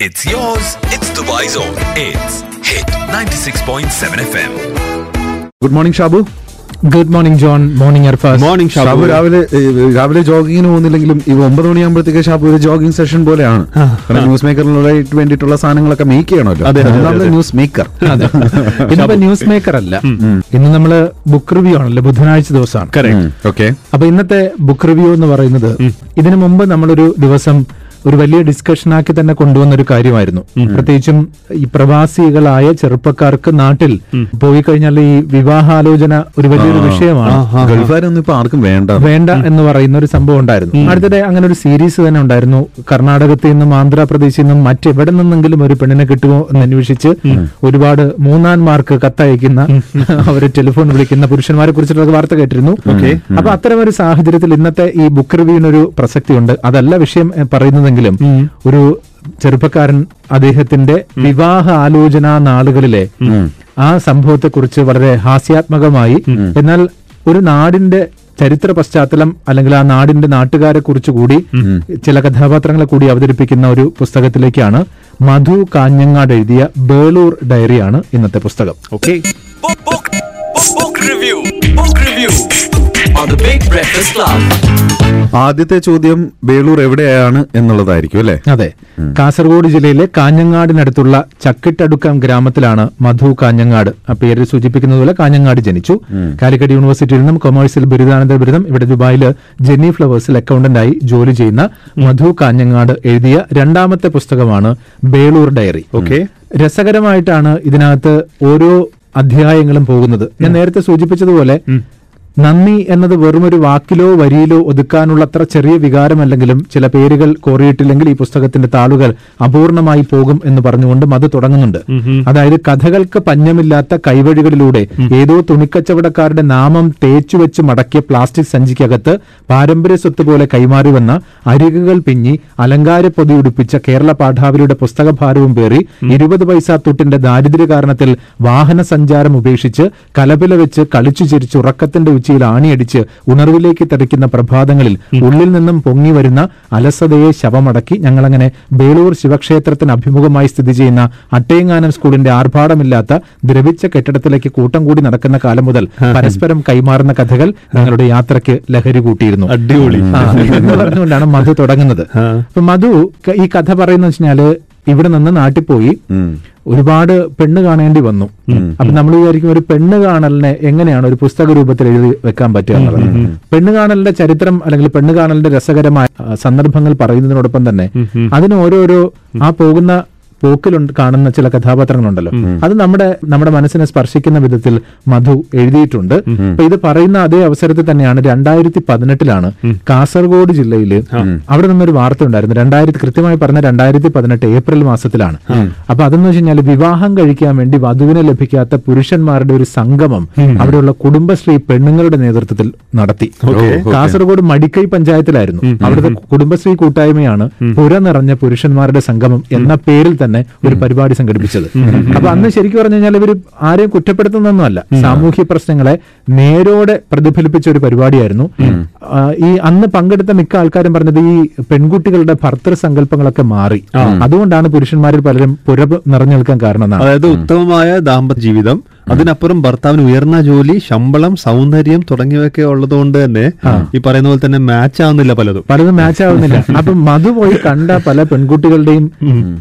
It's yours. It's Dubai Zone. It's Hit 96.7 FM. Good morning, Shabu. Good morning John morning Arfaz morning Shabu രാവിലെ രാവിലെ ജോഗിങ്ങിന് പോകുന്നില്ലെങ്കിലും ഈ ഒമ്പത് മണിയാകുമ്പോഴത്തേക്ക് ഷാബു ഒരു ജോഗിംഗ് സെഷൻ പോലെയാണ്. ന്യൂസ് മേക്കറിനുള്ള വേണ്ടിയിട്ടുള്ള സാധനങ്ങളൊക്കെ മേക്ക് ചെയ്യണമല്ലോ. ന്യൂസ് മേക്കർ ഇന്നിപ്പോ ന്യൂസ് മേക്കർ അല്ല. ഇന്ന് നമ്മൾ ബുക്ക് റിവ്യൂ ആണല്ലോ. ബുധനാഴ്ച ദിവസമാണ്. ഓക്കെ അപ്പൊ ഇന്നത്തെ ബുക്ക് റിവ്യൂ എന്ന് പറയുന്നത് ഇതിനു മുമ്പ് നമ്മളൊരു ദിവസം ഒരു വലിയ ഡിസ്കഷനാക്കി തന്നെ കൊണ്ടുവന്ന ഒരു കാര്യമായിരുന്നു പ്രത്യേകിച്ചും ഈ പ്രവാസികളായ ചെറുപ്പക്കാർക്ക് നാട്ടിൽ പോയി കഴിഞ്ഞാൽ ഈ വിവാഹാലോചന ഒരു വലിയൊരു വിഷയമാണ്. ഗൾഫാരൊന്നും ഇപ്പൊ ആർക്കും വേണ്ട. വേണ്ട എന്ന് പറയുന്ന ഒരു സംഭവം ഉണ്ടായിരുന്നു. അടുത്തിടെ അങ്ങനെ ഒരു സീരീസ് തന്നെ ഉണ്ടായിരുന്നു. കർണാടകത്തിൽ നിന്നും ആന്ധ്രാപ്രദേശിൽ നിന്നും മറ്റെവിടെ നിന്നെങ്കിലും ഒരു പെണ്ണിനെ കിട്ടുമോ എന്ന് അന്വേഷിച്ച് ഒരുപാട് മൂന്നാൻമാർക്ക് കത്തയക്കുന്ന അവർ ടെലിഫോൺ വിളിക്കുന്ന പുരുഷന്മാരെ കുറിച്ചിട്ടുള്ള വാർത്ത കേട്ടിരുന്നു. അപ്പൊ അത്തരം ഒരു സാഹചര്യത്തിൽ ഇന്നത്തെ ഈ ബുക്ക് റിവ്യൂവിനൊരു പ്രസക്തിയുണ്ട്. അതല്ല വിഷയം എ, പറയുന്നതെങ്കിലും ഒരു ചെറുപ്പക്കാരൻ അദ്ദേഹത്തിന്റെ വിവാഹ ആലോചനാ നാളുകളിലെ ആ സംഭവത്തെക്കുറിച്ച് വളരെ ഹാസ്യാത്മകമായി എന്നാൽ ഒരു നാടിന്റെ ചരിത്ര പശ്ചാത്തലം അല്ലെങ്കിൽ ആ നാടിന്റെ നാട്ടുകാരെ കുറിച്ച് കൂടി ചില കഥാപാത്രങ്ങളെ കൂടി അവതരിപ്പിക്കുന്ന ഒരു പുസ്തകത്തിലേക്കാണ് മധു കാഞ്ഞങ്ങാട് എഴുതിയ ബേളൂർ ഡയറിയാണ് ഇന്നത്തെ പുസ്തകം. Okay On the Big Breakfast Club. ആദ്യത്തെ ചോദ്യം ബേളൂർ എവിടെയാണ് എന്നുള്ളതായിരിക്കും അല്ലേ? അതെ. കാസർഗോഡ് ജില്ലയിലെ കാഞ്ഞങ്ങാടിനടുത്തുള്ള ചക്കിട്ടടുക്കം ഗ്രാമത്തിലാണ് മധു കാഞ്ഞങ്ങാട്. ആ പേര് സൂചിപ്പിക്കുന്നത് പോലെ കാഞ്ഞങ്ങാട് ജനിച്ചു. കാലിക്കറ്റ് യൂണിവേഴ്സിറ്റിയിൽ നിന്നും കൊമേഴ്സിൽ ബിരുദാനന്തര ബിരുദം ഇവിടെ ദുബായിൽ ജെന്നി ഫ്ലവേഴ്സിൽ അക്കൗണ്ടന്റായി ജോലി ചെയ്യുന്ന മധു കാഞ്ഞങ്ങാട് എഴുതിയ രണ്ടാമത്തെ പുസ്തകമാണ് ബേളൂർ ഡയറി. ഓക്കെ. രസകരമായിട്ടാണ് ഇതിനകത്ത് ഓരോ അധ്യായങ്ങളും പോകുന്നത്. ഞാൻ നേരത്തെ സൂചിപ്പിച്ചതുപോലെ നന്ദി എന്നത് വെറുമൊരു വാക്കിലോ വരിയിലോ ഒതുക്കാനുള്ളത്ര ചെറിയ വികാരമല്ലെങ്കിലും ചില പേരുകൾ കോറിയിട്ടില്ലെങ്കിൽ ഈ പുസ്തകത്തിന്റെ താളുകൾ അപൂർണമായി പോകും എന്ന് പറഞ്ഞുകൊണ്ട് അത് തുടങ്ങുന്നുണ്ട്. അതായത് കഥകൾക്ക് പഞ്ഞമില്ലാത്ത കൈവഴികളിലൂടെ ഏതോ തുണിക്കച്ചവടക്കാരുടെ നാമം തേച്ചുവെച്ച് മടക്കിയ പ്ലാസ്റ്റിക് സഞ്ചിക്കകത്ത് പാരമ്പര്യ സ്വത്ത് പോലെ കൈമാറി വന്ന അരികുകൾ പിഞ്ഞി അലങ്കാര പൊതി ഉടുപ്പിച്ച കേരള പാഠാവലിയുടെ പുസ്തകഭാരവും പേറി ഇരുപത് പൈസ തൊട്ടിന്റെ ദാരിദ്ര്യ കാരണത്തിൽ വാഹന സഞ്ചാരം ഉപേക്ഷിച്ച് കലപില വെച്ച് കളിച്ചു ചിരിച്ച് ഉറക്കത്തിന്റെ ഉച്ചിയിൽ ആണിയടിച്ച് ഉണർവിലേക്ക് തെറിക്കുന്ന പ്രഭാതങ്ങളിൽ ഉള്ളിൽ നിന്നും പൊങ്ങി വരുന്ന അലസതയെ ശവമടക്കി ഞങ്ങളങ്ങനെ ബേളൂർ ശിവക്ഷേത്രത്തിന് അഭിമുഖമായി സ്ഥിതി ചെയ്യുന്ന അട്ടയങ്ങാനം സ്കൂളിന്റെ ആർഭാടമില്ലാത്ത ദ്രവിച്ച കെട്ടിടത്തിലേക്ക് കൂട്ടം കൂടി നടക്കുന്ന കാലം മുതൽ പരസ്പരം കൈമാറുന്ന കഥകൾ ഞങ്ങളുടെ യാത്രയ്ക്ക് ലഹരി കൂട്ടിയിരുന്നു. അടിപൊളി. എന്ന് പറഞ്ഞുകൊണ്ടാണ് മധു തുടങ്ങുന്നത്. അപ്പൊ മധു ഈ കഥ പറയുന്ന വെച്ചാൽ ഇവിടെ നിന്ന് നാട്ടിൽ പോയി ഒരുപാട് പെണ്ണ് കാണേണ്ടി വന്നു. അപ്പൊ നമ്മൾ വിചാരിക്കും ഒരു പെണ്ണ് കാണലിനെ എങ്ങനെയാണ് ഒരു പുസ്തക രൂപത്തിൽ എഴുതി വെക്കാൻ പറ്റുക എന്നുള്ളത്. പെണ്ണ് കാണലിന്റെ ചരിത്രം അല്ലെങ്കിൽ പെണ്ണ് കാണലിന്റെ രസകരമായ സന്ദർഭങ്ങൾ പറയുന്നതിനോടൊപ്പം തന്നെ അതിന് ഓരോരോ ആ പോകുന്ന പോക്കിലുണ്ട് കാണുന്ന ചില കഥാപാത്രങ്ങളുണ്ടല്ലോ. അത് നമ്മുടെ നമ്മുടെ മനസ്സിനെ സ്പർശിക്കുന്ന വിധത്തിൽ മധു എഴുതിയിട്ടുണ്ട്. അപ്പൊ ഇത് പറയുന്ന അതേ അവസരത്തിൽ തന്നെയാണ് രണ്ടായിരത്തി പതിനെട്ടിലാണ് കാസർഗോഡ് ജില്ലയിൽ അവിടെ നിന്നൊരു വാർത്ത ഉണ്ടായിരുന്നു. രണ്ടായിരത്തി കൃത്യമായി പറഞ്ഞ രണ്ടായിരത്തി പതിനെട്ട് ഏപ്രിൽ മാസത്തിലാണ്. അപ്പൊ അതെന്ന് വെച്ച് കഴിഞ്ഞാൽ വിവാഹം കഴിക്കാൻ വേണ്ടി വധുവിനെ ലഭിക്കാത്ത പുരുഷന്മാരുടെ ഒരു സംഗമം അവിടെയുള്ള കുടുംബശ്രീ പെണ്ണുങ്ങളുടെ നേതൃത്വത്തിൽ നടത്തി. കാസർഗോഡ് മടിക്കൈ പഞ്ചായത്തിലായിരുന്നു. അവിടുത്തെ കുടുംബശ്രീ കൂട്ടായ്മയാണ് പുര നിറഞ്ഞ പുരുഷന്മാരുടെ സംഗമം എന്ന പേരിൽ തന്നെ ഒരു പരിപാടി സംഘടിപ്പിച്ചത്. അപ്പൊ അന്ന് ശരിക്കും പറഞ്ഞു കഴിഞ്ഞാൽ ഇവർ ആരെയും കുറ്റപ്പെടുത്തുന്നൊന്നുമല്ല. സാമൂഹ്യ പ്രശ്നങ്ങളെ നേരോടെ പ്രതിഫലിപ്പിച്ച ഒരു പരിപാടിയായിരുന്നു. ഈ അന്ന് പങ്കെടുത്ത മിക്ക ആൾക്കാരും പറഞ്ഞത് ഈ പെൺകുട്ടികളുടെ ഭർത്തൃ സങ്കല്പങ്ങളൊക്കെ മാറി അതുകൊണ്ടാണ് പുരുഷന്മാരിൽ പലരും പുര നിറഞ്ഞു നിൽക്കാൻ കാരണം അതായത് ഉത്തമമായ ദാമ്പത്യ ജീവിതം അതിനപ്പുറം ഭർത്താവിന് ഉയർന്ന ജോലി ശമ്പളം സൗന്ദര്യം തുടങ്ങിയവയൊക്കെ ഉള്ളതുകൊണ്ട് തന്നെ ഈ പറയുന്ന പോലെ തന്നെ മാച്ച് ആവുന്നില്ല പലതും. പലതും മാച്ച് ആവുന്നില്ല. അപ്പൊ മധു പോയി കണ്ട പല പെൺകുട്ടികളുടെയും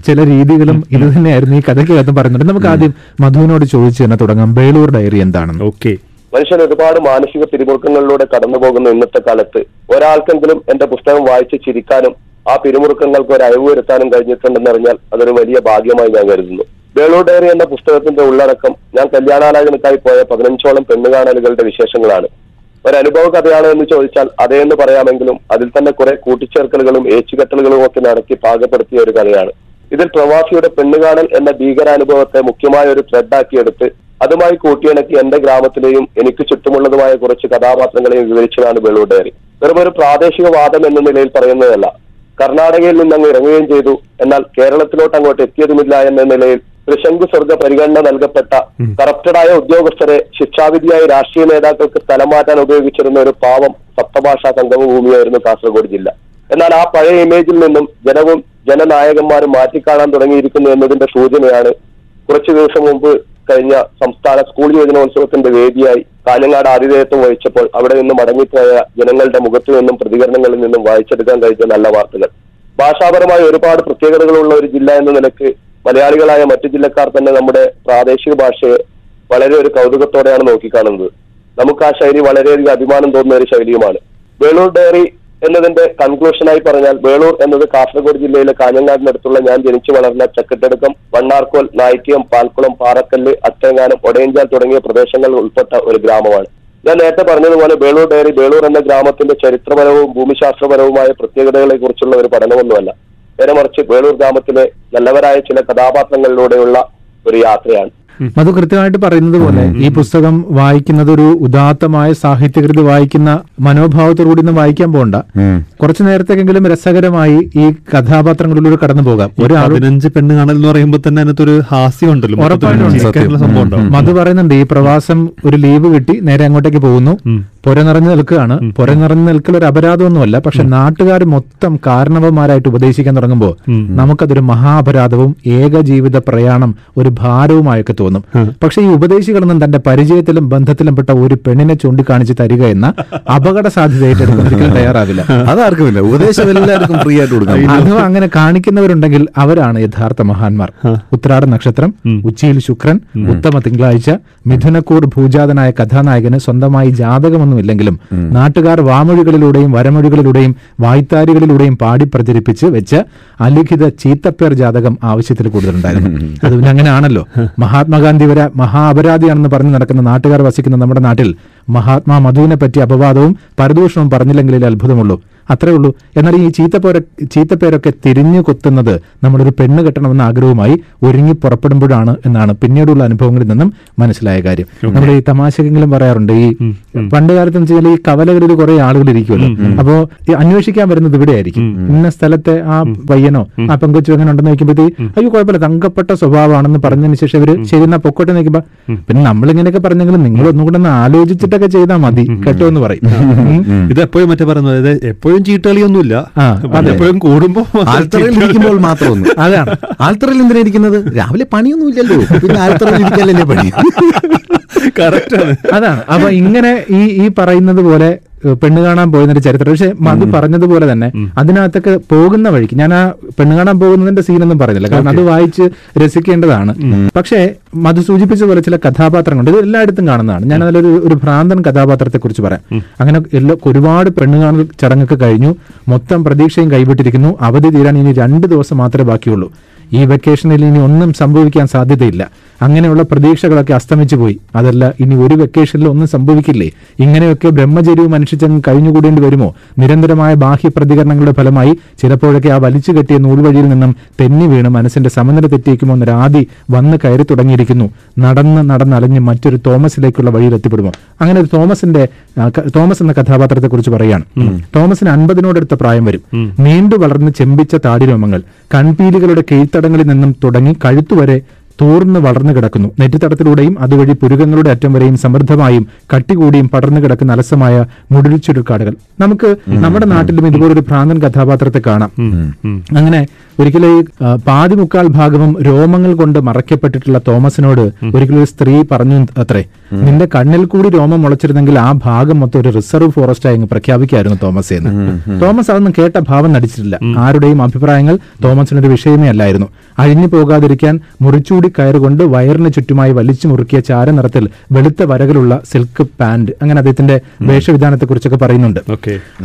ചില രീതികളും ഇത് തന്നെയായിരുന്നു ഈ കഥയ്ക്കകത്ത് പറയുന്നുണ്ട്. നമുക്ക് ആദ്യം മധുവിനോട് ചോദിച്ചു തന്നെ തുടങ്ങാം. ബേളൂർ ഡയറി എന്താണെന്ന് ഓക്കെ. മനുഷ്യൻ ഒരുപാട് മാനസിക പിരിമുറുക്കങ്ങളിലൂടെ കടന്നു പോകുന്ന ഇന്നത്തെ കാലത്ത് ഒരാൾക്കെങ്കിലും എന്റെ പുസ്തകം വായിച്ച് ചിരിക്കാനും ആ പിരിമുറുക്കങ്ങൾക്ക് ഒരു അയവ് വരുത്താനും കഴിഞ്ഞിട്ടുണ്ടെന്ന് അറിഞ്ഞാൽ അതൊരു വലിയ ഭാഗ്യമായി ഞാൻ കരുതുന്നു. ബേളൂർ ഡയറി എന്ന പുസ്തകത്തിന്റെ ഉള്ളടക്കം ഞാൻ കല്യാണാലോചനക്കായി പോയ പതിനഞ്ചോളം പെണ്ണുകാണലുകളുടെ വിശേഷങ്ങളാണ്. ഒരനുഭവ കഥയാണോ എന്ന് ചോദിച്ചാൽ അതേ എന്ന് പറയാമെങ്കിലും അതിൽ തന്നെ കുറെ കൂട്ടിച്ചേർക്കലുകളും ഏച്ചുകെട്ടലുകളും ഒക്കെ നടത്തി പാകപ്പെടുത്തിയ ഒരു കഥയാണ് ഇതിൽ പ്രവാസിയുടെ പെണ്ണുകാണൽ എന്ന ഭീകരാനുഭവത്തെ മുഖ്യമായ ഒരു ത്രെഡാക്കിയെടുത്ത് അതുമായി കൂട്ടിയിണക്കി എന്റെ ഗ്രാമത്തിലെയും എനിക്ക് ചുറ്റുമുള്ളതുമായ കുറച്ച് കഥാപാത്രങ്ങളെയും വിവരിച്ചതാണ് ബേളൂർ ഡയറി. വെറും ഒരു പ്രാദേശിക വാദം എന്ന നിലയിൽ പറയുന്നതല്ല. കർണാടകയിൽ നിന്ന് അങ്ങ് ഇറങ്ങുകയും ചെയ്തു. എന്നാൽ കേരളത്തിലോട്ട് അങ്ങോട്ട് എത്തിയതുമില്ല എന്ന നിലയിൽ ത്രിശങ്കു സ്വർഗ പരിഗണന നൽകപ്പെട്ട കറപ്റ്റഡായ ഉദ്യോഗസ്ഥരെ ശിക്ഷാവിധിയായി രാഷ്ട്രീയ നേതാക്കൾക്ക് സ്ഥലം മാറ്റാൻ ഉപയോഗിച്ചിരുന്ന ഒരു പാവം സപ്തഭാഷാ സംഗമഭൂമിയായിരുന്നു കാസർഗോഡ് ജില്ല. എന്നാൽ ആ പഴയ ഇമേജിൽ നിന്നും ജനവും ജനനായകന്മാരും മാറ്റിക്കാണാൻ തുടങ്ങിയിരിക്കുന്നു എന്നതിന്റെ സൂചനയാണ് കുറച്ചു ദിവസം മുമ്പ് കഴിഞ്ഞ സംസ്ഥാന സ്കൂൾ യോജനോത്സവത്തിന്റെ വേദിയായി കാലങ്ങാട് ആതിഥേയത്വം വഹിച്ചപ്പോൾ അവിടെ നിന്ന് മടങ്ങിപ്പോയ ജനങ്ങളുടെ മുഖത്തു നിന്നും പ്രതികരണങ്ങളിൽ നിന്നും വായിച്ചെടുക്കാൻ കഴിഞ്ഞ നല്ല വാർത്തകൾ. ഭാഷാപരമായ ഒരുപാട് പ്രത്യേകതകളുള്ള ഒരു ജില്ല എന്ന നിലയ്ക്ക് മലയാളികളായ മറ്റു ജില്ലക്കാർ തന്നെ നമ്മുടെ പ്രാദേശിക ഭാഷയെ വളരെ ഒരു കൗതുകത്തോടെയാണ് നോക്കിക്കാണുന്നത്. നമുക്ക് ആ ശൈലി വളരെയധികം അഭിമാനം തോന്നുന്ന ഒരു ശൈലിയുമാണ്. വേളൂർ ഡയറി എന്നതിന്റെ കൺക്ലൂഷനായി പറഞ്ഞാൽ വേളൂർ എന്നത് കാസർഗോഡ് ജില്ലയിലെ കാഞ്ഞങ്ങാടിനടുത്തുള്ള ഞാൻ ജനിച്ചു വളർന്ന ചക്കട്ടടുക്കം വണ്ണാർക്കോൽ നായിക്കയം പാൽക്കുളം പാറക്കല്ല് അച്ചങ്ങാനം ഒടയഞ്ചാൽ തുടങ്ങിയ പ്രദേശങ്ങൾ ഉൾപ്പെട്ട ഒരു ഗ്രാമമാണ്. ഞാൻ നേരത്തെ പറഞ്ഞതുപോലെ വേളൂർ ഡയറി വേളൂർ എന്ന ഗ്രാമത്തിന്റെ ചരിത്രപരവും ഭൂമിശാസ്ത്രപരവുമായ പ്രത്യേകതകളെ കുറിച്ചുള്ള ഒരു പഠനമൊന്നുമല്ല. നേരെ മറിച്ച് വേളൂർ ഗ്രാമത്തിലെ നല്ലവരായ ചില കഥാപാത്രങ്ങളിലൂടെയുള്ള ഒരു യാത്രയാണ്. മധു കൃത്യമായിട്ട് പറയുന്നത് പോലെ ഈ പുസ്തകം വായിക്കുന്നത് ഒരു ഉദാത്തമായ സാഹിത്യകൃതി വായിക്കുന്ന മനോഭാവത്തോടുകൂടി ഒന്നും വായിക്കാൻ പോകണ്ട കുറച്ചു നേരത്തേക്കെങ്കിലും രസകരമായി ഈ കഥാപാത്രങ്ങളിലൂടെ കടന്നു പോകാം. ഒരാൾ പതിനഞ്ച് പെണ്ണ് കാണൽ എന്ന് പറയുമ്പോൾ തന്നെ അതിനകത്തൊരു ഹാസ്യം ഉണ്ടല്ലോ ഉറപ്പായിട്ടും ഉണ്ട്. ചിരിക്കാനുള്ള സംഭവം ഉണ്ടാവും. മധു പറയുന്നുണ്ട് ഈ പ്രവാസം ഒരു ലീവ് കിട്ടി നേരെ അങ്ങോട്ടേക്ക് പോകുന്നു. പുര നിറഞ്ഞു നിൽക്കുകയാണ്. പുര നിറഞ്ഞു നിൽക്കൽ ഒരു അപരാധമൊന്നുമല്ല. പക്ഷെ നാട്ടുകാർ മൊത്തം കാരണവന്മാരായിട്ട് ഉപദേശിക്കാൻ തുടങ്ങുമ്പോൾ നമുക്കതൊരു മഹാപരാധവും ഏക ജീവിത പ്രയാണം ഒരു ഭാരവുമായൊക്കെ തോന്നും. പക്ഷെ ഈ ഉപദേശികളൊന്നും തന്റെ പരിചയത്തിലും ബന്ധത്തിലും പെട്ട ഒരു പെണ്ണിനെ ചൂണ്ടിക്കാണിച്ച് തരിക എന്ന അപകട സാധ്യത ഏറ്റെടുക്കാൻ തയ്യാറാവില്ല. അതാർക്കുമില്ല ഉപദേശം എല്ലാവർക്കും ഫ്രീ ആയിട്ട് കൊടുക്കാം അഥവാ അങ്ങനെ കാണിക്കുന്നവരുണ്ടെങ്കിൽ അവരാണ് യഥാർത്ഥ മഹാന്മാർ. ഉത്രാട നക്ഷത്രം ഉച്ചയിൽ ശുക്രൻ ഉത്തമ തിങ്കളാഴ്ച മിഥുനക്കൂർ ഭൂജാതനായ കഥാനായകന് സ്വന്തമായി ജാതകമൊന്നുമില്ലെങ്കിലും നാട്ടുകാർ വാമൊഴികളിലൂടെയും വരമൊഴികളിലൂടെയും വായ്ത്താരികളിലൂടെയും പാടി പ്രചരിപ്പിച്ച് വെച്ച് അലിഖിത ചീത്തപ്പേർ ജാതകം ആവശ്യത്തിൽ കൂടുതലുണ്ടായിരുന്നു. അത് പിന്നെ അങ്ങനെയാണല്ലോ. മഹാത്മാഗാന്ധി വരെ മഹാ അപരാധിയാണെന്ന് പറഞ്ഞു നടക്കുന്ന നാട്ടുകാർ വസിക്കുന്ന നമ്മുടെ നാട്ടിൽ മഹാത്മാ മധുവിനെ പറ്റി അപവാദവും പരദൂഷണവും പറഞ്ഞില്ലെങ്കിലേ അത്ഭുതമുള്ളൂ. അത്രേ ഉള്ളൂ. എന്നാൽ ഈ ചീത്തപ്പേര ചീത്തപ്പേരൊക്കെ തിരിഞ്ഞു കൊത്തുന്നത് നമ്മളൊരു പെണ്ണ് കെട്ടണമെന്ന ആഗ്രഹവുമായി ഒരുങ്ങി പുറപ്പെടുമ്പോഴാണ് എന്നാണ് പിന്നീടുള്ള അനുഭവങ്ങളിൽ നിന്നും മനസ്സിലായ കാര്യം. നമ്മൾ ഈ തമാശകെങ്കിലും പറയാറുണ്ട്. ഈ പണ്ട് കാലത്ത് എന്ന് വെച്ചാൽ ഈ കവലകളിൽ കുറെ ആളുകൾ ഇരിക്കുമല്ലോ അപ്പോ അന്വേഷിക്കാൻ വരുന്നത് ഇവിടെ ആയിരിക്കും ഇന്ന സ്ഥലത്തെ ആ പയ്യനോ ആ പെങ്കൊച്ചു എങ്ങനെ ഉണ്ടെന്ന് നോക്കുമ്പോഴത്തേക്ക് അയ്യോ കുഴപ്പമില്ല തങ്കപ്പെട്ട സ്വഭാവമാണെന്ന് പറഞ്ഞതിന് ശേഷം ഇവർ ശരി എന്നാ പൊക്കോട്ടെ നോക്കുമ്പോ പിന്നെ നമ്മളിങ്ങനെയൊക്കെ പറഞ്ഞെങ്കിലും നിങ്ങൾ ഒന്നുകൂടെ ഒന്ന് ആലോചിച്ചിട്ടൊക്കെ ചെയ്താൽ മതി. കേട്ടോ എന്ന് പറയും. ഇത് എപ്പോഴും മറ്റേ പറയുന്നത് അതായത് എപ്പോഴും അതെ. എപ്പോഴും കൂടുമ്പോ ആൽത്തറയിൽ ഇരിക്കുമ്പോൾ മാത്രം ഒന്ന് അതാണ്. ആൽത്തറയിൽ എന്തിനാ ഇരിക്കുന്നത്? രാവിലെ പണിയൊന്നും ഇല്ലല്ലോ പിന്നെ ആൽത്തറയിൽ ഇരിക്കാനല്ലേ പണി? കറക്റ്റ് അതാണ്. അപ്പൊ ഇങ്ങനെ ഈ ഈ പറയുന്നത് പോലെ പെണ്ണ് കാണാൻ പോയതിന്റെ ചരിത്രം. പക്ഷെ മധു പറഞ്ഞതുപോലെ തന്നെ അതിനകത്തൊക്കെ പോകുന്ന വഴിക്ക് ഞാൻ ആ പെണ്ണ് കാണാൻ പോകുന്നതിന്റെ സീനൊന്നും പറഞ്ഞില്ല കാരണം അത് വായിച്ച് രസിക്കേണ്ടതാണ്. പക്ഷേ മധു സൂചിപ്പിച്ച പോലെ ചില കഥാപാത്രങ്ങളുണ്ട്. ഇത് എല്ലായിടത്തും കാണുന്നതാണ്. ഞാൻ അതിലൊരു ഒരു ഭ്രാന്തൻ കഥാപാത്രത്തെ കുറിച്ച് പറയാം അങ്ങനെ എല്ലാ ഒരുപാട് പെണ്ണ് കാണൽ ചടങ്ങൊക്കെ കഴിഞ്ഞു. മൊത്തം പ്രതീക്ഷയും കൈവിട്ടിരിക്കുന്നു. അവധി തീരാൻ ഇനി രണ്ട് ദിവസം മാത്രമേ ബാക്കിയുള്ളൂ. ഈ വെക്കേഷനിൽ ഇനി ഒന്നും സംഭവിക്കാൻ സാധ്യതയില്ല. അങ്ങനെയുള്ള പ്രതീക്ഷകളൊക്കെ അസ്തമിച്ചു പോയി. അതല്ല ഇനി ഒരു വെക്കേഷനിൽ ഒന്നും സംഭവിക്കില്ലേ? ഇങ്ങനെയൊക്കെ ബ്രഹ്മചര്യവും മനുഷ്യച്ചങ്ങ് കഴിഞ്ഞുകൂടേണ്ടി വരുമോ? നിരന്തരമായ ബാഹ്യ പ്രതികരണങ്ങളുടെ ഫലമായി ചിലപ്പോഴൊക്കെ ആ വലിച്ചു കെട്ടിയ നൂൽവഴിയിൽ നിന്നും തെന്നി വീണ് മനസ്സിന്റെ സമനില തെറ്റിയേക്കുമോ എന്നൊരാദി വന്ന് കയറി തുടങ്ങിയിരിക്കുന്നു. നടന്ന് നടന്നലഞ്ഞ് മറ്റൊരു തോമസിലേക്കുള്ള വഴിയിൽ എത്തിപ്പെടുമോ? അങ്ങനെ ഒരു തോമസിന്റെ തോമസ് എന്ന കഥാപാത്രത്തെ കുറിച്ച് പറയുകയാണ് തോമസിന് അൻപതിനോടടുത്ത പ്രായം വരും. നീണ്ടു വളർന്ന് ചെമ്പിച്ച താടിരോമങ്ങൾ കൺപീലികളുടെ കീഴ്ത്തടങ്ങളിൽ നിന്നും തുടങ്ങി കഴുത്തുവരെ തൂർന്ന് വളർന്നു കിടക്കുന്നു. നെറ്റിത്തടത്തിലൂടെയും അതുവഴി പുരുകങ്ങളുടെ അറ്റം വരെയും സമൃദ്ധമായും കട്ടികൂടിയും പടർന്നു കിടക്കുന്ന അലസമായ മുടിച്ചുരുക്കാടുകൾ നമുക്ക് നമ്മുടെ നാട്ടിലും ഇതുപോലൊരു ഭ്രാന്തൻ കഥാപാത്രത്തെ കാണാം. അങ്ങനെ ഒരിക്കലും ഈ പാതി മുക്കാൽ ഭാഗവും രോമങ്ങൾ കൊണ്ട് മറയ്ക്കപ്പെട്ടിട്ടുള്ള തോമസിനോട് ഒരിക്കലും ഒരു സ്ത്രീ പറഞ്ഞു അത്രേ നിന്റെ കണ്ണിൽ കൂടി രോമം മുളച്ചിരുന്നെങ്കിൽ ആ ഭാഗം മൊത്തം ഒരു റിസർവ് ഫോറസ്റ്റ് ആയി പ്രഖ്യാപിക്കായിരുന്നു തോമസ് എന്ന്. തോമസ് അതൊന്നും കേട്ട ഭാവം നടിച്ചിട്ടില്ല. ആരുടെയും അഭിപ്രായങ്ങൾ തോമസിനൊരു വിഷയമേ അല്ലായിരുന്നു. അഴിഞ്ഞു പോകാതിരിക്കാൻ മുറിച്ചൂടി കയറുകൊണ്ട് വയറിന് ചുറ്റുമായി വലിച്ചു മുറുക്കിയ ചാര നിറത്തിൽ വെളുത്ത വരകളുള്ള സിൽക്ക് പാന്റ് അങ്ങനെ അദ്ദേഹത്തിന്റെ വേഷവിധാനത്തെ കുറിച്ചൊക്കെ പറയുന്നുണ്ട്.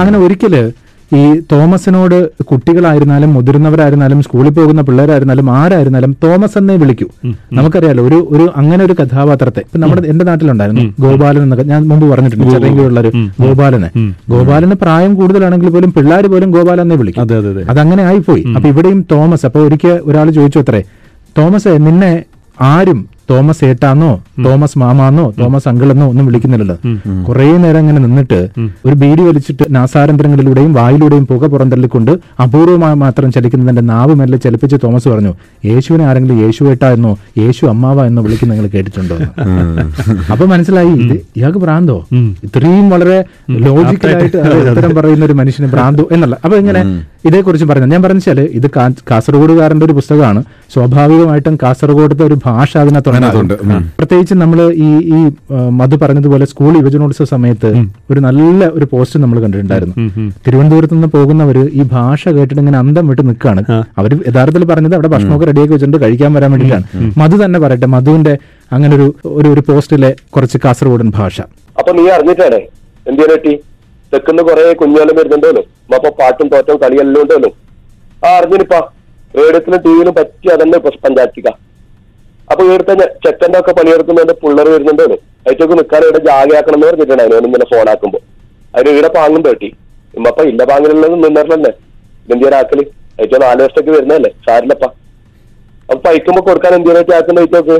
അങ്ങനെ ഒരിക്കൽ ഈ തോമസിനോട് കുട്ടികളായിരുന്നാലും മുതിർന്നവരായിരുന്നാലും സ്കൂളിൽ പോകുന്ന പിള്ളേരായിരുന്നാലും ആരായിരുന്നാലും തോമസ് എന്നേ വിളിക്കൂ നമുക്കറിയാലോ ഒരു ഒരു അങ്ങനെ ഒരു കഥാപാത്രത്തെ. ഇപ്പൊ നമ്മുടെ എന്റെ നാട്ടിലുണ്ടായിരുന്നു ഗോപാലൻ എന്നൊക്കെ. ഞാൻ മുമ്പ് പറഞ്ഞിട്ടുണ്ട് ചെറിയുള്ള ഒരു ഗോപാലനെ. ഗോപാലന് പ്രായം കൂടുതലാണെങ്കിൽ പോലും പിള്ളേർ പോലും ഗോപാലൻ എന്നേ വിളിക്കും. അതെ അതെ അതെ. അതങ്ങനെ ആയിപ്പോയി. അപ്പൊ ഇവിടെയും തോമസ് അപ്പൊ ഒരിക്കൽ ഒരാൾ ചോദിച്ചു അത്രേ തോമസ് നിന്നെ ആരും തോമസ് ഏട്ടാന്നോ തോമസ് മാമാന്നോ തോമസ് അങ്കിളെന്നോ ഒന്നും വിളിക്കുന്നില്ലല്ലോ. കുറേ നേരം അങ്ങനെ നിന്നിട്ട് ഒരു ബീഡി വലിച്ചിട്ട് നാസാരന്തരങ്ങളിലൂടെയും വായിലൂടെയും പുക പുറന്തള്ളിക്കൊണ്ട് അപൂർവമായി മാത്രം ചലിക്കുന്നതിന്റെ നാവ് മെല്ലെ ചലിപ്പിച്ച് തോമസ് പറഞ്ഞു യേശുവിനെ ആരെങ്കിലും യേശു ഏട്ടാ എന്നോ യേശു അമ്മാവ എന്നോ വിളിക്കുന്ന നിങ്ങൾ കേട്ടിട്ടുണ്ടോ? അപ്പൊ മനസ്സിലായി ഇത് ഇയാൾക്ക് ഭ്രാന്തോ? ഇത്രയും വളരെ ലോജിക്കലായിട്ട് ഉത്തരം പറയുന്ന ഒരു മനുഷ്യന് ഭ്രാന്തോ എന്നല്ല. അപ്പൊ ഇങ്ങനെ ഇതേക്കുറിച്ച് പറഞ്ഞു ഞാൻ പറഞ്ഞാൽ ഇത് കാസർഗോഡുകാരന്റെ ഒരു പുസ്തകമാണ്. സ്വാഭാവികമായിട്ടും കാസർഗോഡത്തെ ഒരു ഭാഷ അതിനകത്തുണ്ട്. പ്രത്യേകിച്ച് നമ്മൾ ഈ ഈ മധു പറഞ്ഞതുപോലെ സ്കൂൾ യുവജനോത്സവ സമയത്ത് ഒരു നല്ല ഒരു പോസ്റ്റ് നമ്മൾ കണ്ടിട്ടുണ്ടായിരുന്നു. തിരുവനന്തപുരത്ത് നിന്ന് പോകുന്നവര് ഈ ഭാഷ കേട്ടിട്ട് ഇങ്ങനെ അന്തം വിട്ട് നിൽക്കുകയാണ് അവർ യഥാർത്ഥത്തിൽ പറഞ്ഞത് അവിടെ ഭക്ഷണമൊക്കെ റെഡിയാക്കി വെച്ചിട്ട് കഴിക്കാൻ വരാൻ വേണ്ടിയിട്ടാണ്. മധു തന്നെ പറയട്ടെ മധുവിന്റെ അങ്ങനെ ഒരു ഒരു ഒരു പോസ്റ്റിലെ കുറച്ച് കാസർഗോഡൻ ഭാഷ. അപ്പൊ നീ അറിഞ്ഞിട്ടാണേ? എന്തിനാ പറ്റി? തെക്കുന്ന കുറെ കുഞ്ഞാലും വരുന്നുണ്ടല്ലോ അപ്പൊ പാട്ടും തോറ്റവും കളിയെല്ലാം ഉണ്ടല്ലോ ആ അറിഞ്ഞിനിപ്പാ റേഡിയത്തിലും ടിവിയിലും പറ്റി അതന്നെ പഞ്ചായത്തിക്ക അപ്പൊ ഇവിടുത്തെ ചെക്കന്റെ ഒക്കെ പണിയെടുക്കുന്നതിന്റെ പിള്ളേർ വരുന്നുണ്ടല്ലോ അതിറ്റൊക്കെ നിൽക്കാൻ ഇവിടെ ജാഗയാക്കണം എന്ന് പറഞ്ഞിട്ടുണ്ടായിരുന്നു ഇങ്ങനെ ഫോണാക്കുമ്പോ അതിന് ഇവിടെ പാങ്ങും തേട്ടി ഇമ്മപ്പ ഇല്ല പാങ്ങിലുള്ളത് നിന്നിട്ടല്ലേ ഒരാക്കൽ ഏറ്റവും നാല് വർഷത്തേക്ക് വരുന്നതല്ലേ? സാരില്ലപ്പ അപ്പൊ പൈക്കുമ്പോ കൊടുക്കാൻ എന്തിനാ ആക്കുന്ന ചോദിച്ചോക്ക്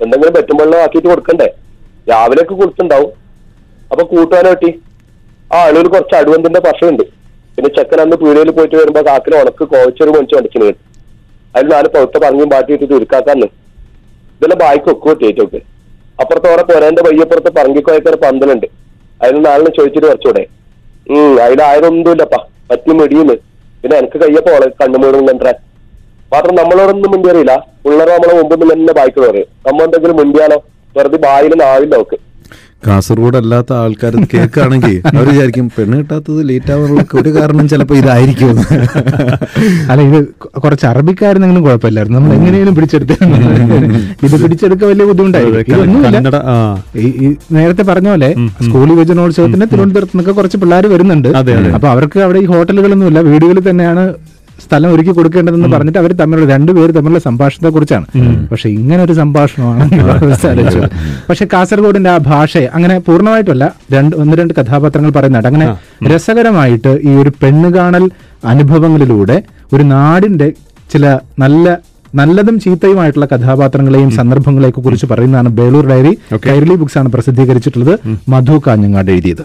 എന്തെങ്കിലും പറ്റുമ്പോഴോ ആക്കിയിട്ട് കൊടുക്കണ്ടേ? രാവിലെ ഒക്കെ കൊടുത്തുണ്ടാവും. അപ്പൊ കൂട്ടുവാനോട്ടി ആ അളവിൽ കുറച്ച് അടുവന്തിന്റെ പശുണ്ട് പിന്നെ ചെക്കൻ അന്ന് പീടികയിൽ പോയിട്ട് വരുമ്പോ കാക്കിന് ഉണക്ക് കോവച്ചൊരു മണിച്ച് അടിച്ചിന് അതിൽ നാല് പൗത്ത പറഞ്ഞും പാട്ടിയിട്ട് ചുരുക്കാക്കാന്ന് ഇതെല്ലാം ബായിക്ക് ഒക്കെ ഒറ്റേറ്റൊക്കെ അപ്പുറത്തോടെ പോരാന്റെ വയ്യപ്പുറത്ത് പറങ്കിക്കോയക്കൊരു പന്തലുണ്ട്. അതിൽ നാളിന് ചോദിച്ചിട്ട് കുറച്ചുകൂടെ. ഉം അതിലായതൊന്നുമില്ലപ്പാ പറ്റി മെടിയുന്ന്. പിന്നെ എനിക്ക് കയ്യപ്പോ കണ്ണുമൂടും കണ്ടാ. മാത്രം നമ്മളോടൊന്നും മുന്തിയറിയില്ല പിള്ളേർ നമ്മളെ മുമ്പൊന്നും തന്നെ ബായിക്ക് പറയും. നമ്മൾ എന്തെങ്കിലും വെറുതെ ബായിൽ നാവില്ല നോക്ക് കാസർഗോഡ് അല്ലാത്ത ആൾക്കാർ കേൾക്കുകയാണെങ്കിൽ അവർ വിചാരിക്കും പെണ്ണ് കിട്ടാത്തത് ലേറ്റ് ആവാനുള്ള ഒരു കാരണം ചിലപ്പോൾ ഇതായിരിക്കും. അല്ല ഇത് കുറച്ച് അറബിക്കാരെന്നെങ്കിലും കുഴപ്പമില്ലായിരുന്നു. നമ്മൾ എങ്ങനെയും പിടിച്ചെടുത്ത ഇത് പിടിച്ചെടുക്കാൻ വലിയ ബുദ്ധിമുട്ടായിരുന്നു നേരത്തെ പറഞ്ഞ പോലെ സ്കൂൾ യുവജനോത്സവത്തിന് തിരുവനന്തപുരത്ത് നിന്നൊക്കെ കുറച്ച് പിള്ളേർ വരുന്നുണ്ട്. അപ്പൊ അവർക്ക് അവിടെ ഈ ഹോട്ടലുകളൊന്നുമില്ല. വീടുകളിൽ തന്നെയാണ് സ്ഥലം ഒരുക്കി കൊടുക്കേണ്ടതെന്ന് പറഞ്ഞിട്ട് അവർ തമ്മിലുള്ള രണ്ടുപേര് തമ്മിലുള്ള സംഭാഷണത്തെ കുറിച്ചാണ് പക്ഷെ ഇങ്ങനെ ഒരു സംഭാഷണമാണ് പക്ഷെ കാസർഗോഡിന്റെ ആ ഭാഷ അങ്ങനെ പൂർണമായിട്ടല്ല രണ്ട് ഒന്ന് രണ്ട് കഥാപാത്രങ്ങൾ പറയുന്നുണ്ട് അങ്ങനെ രസകരമായിട്ട് ഈ ഒരു പെണ്ണുകാണൽ അനുഭവങ്ങളിലൂടെ ഒരു നാടിന്റെ ചില നല്ല നല്ലതും ചീത്തയുമായിട്ടുള്ള കഥാപാത്രങ്ങളെയും സന്ദർഭങ്ങളെയൊക്കെ കുറിച്ച് പറയുന്നതാണ് ബേളൂർ ഡയറി. കൈരളി ബുക്സ് ആണ് പ്രസിദ്ധീകരിച്ചിട്ടുള്ളത് മധു കാഞ്ഞങ്ങാട് എഴുതിയത്.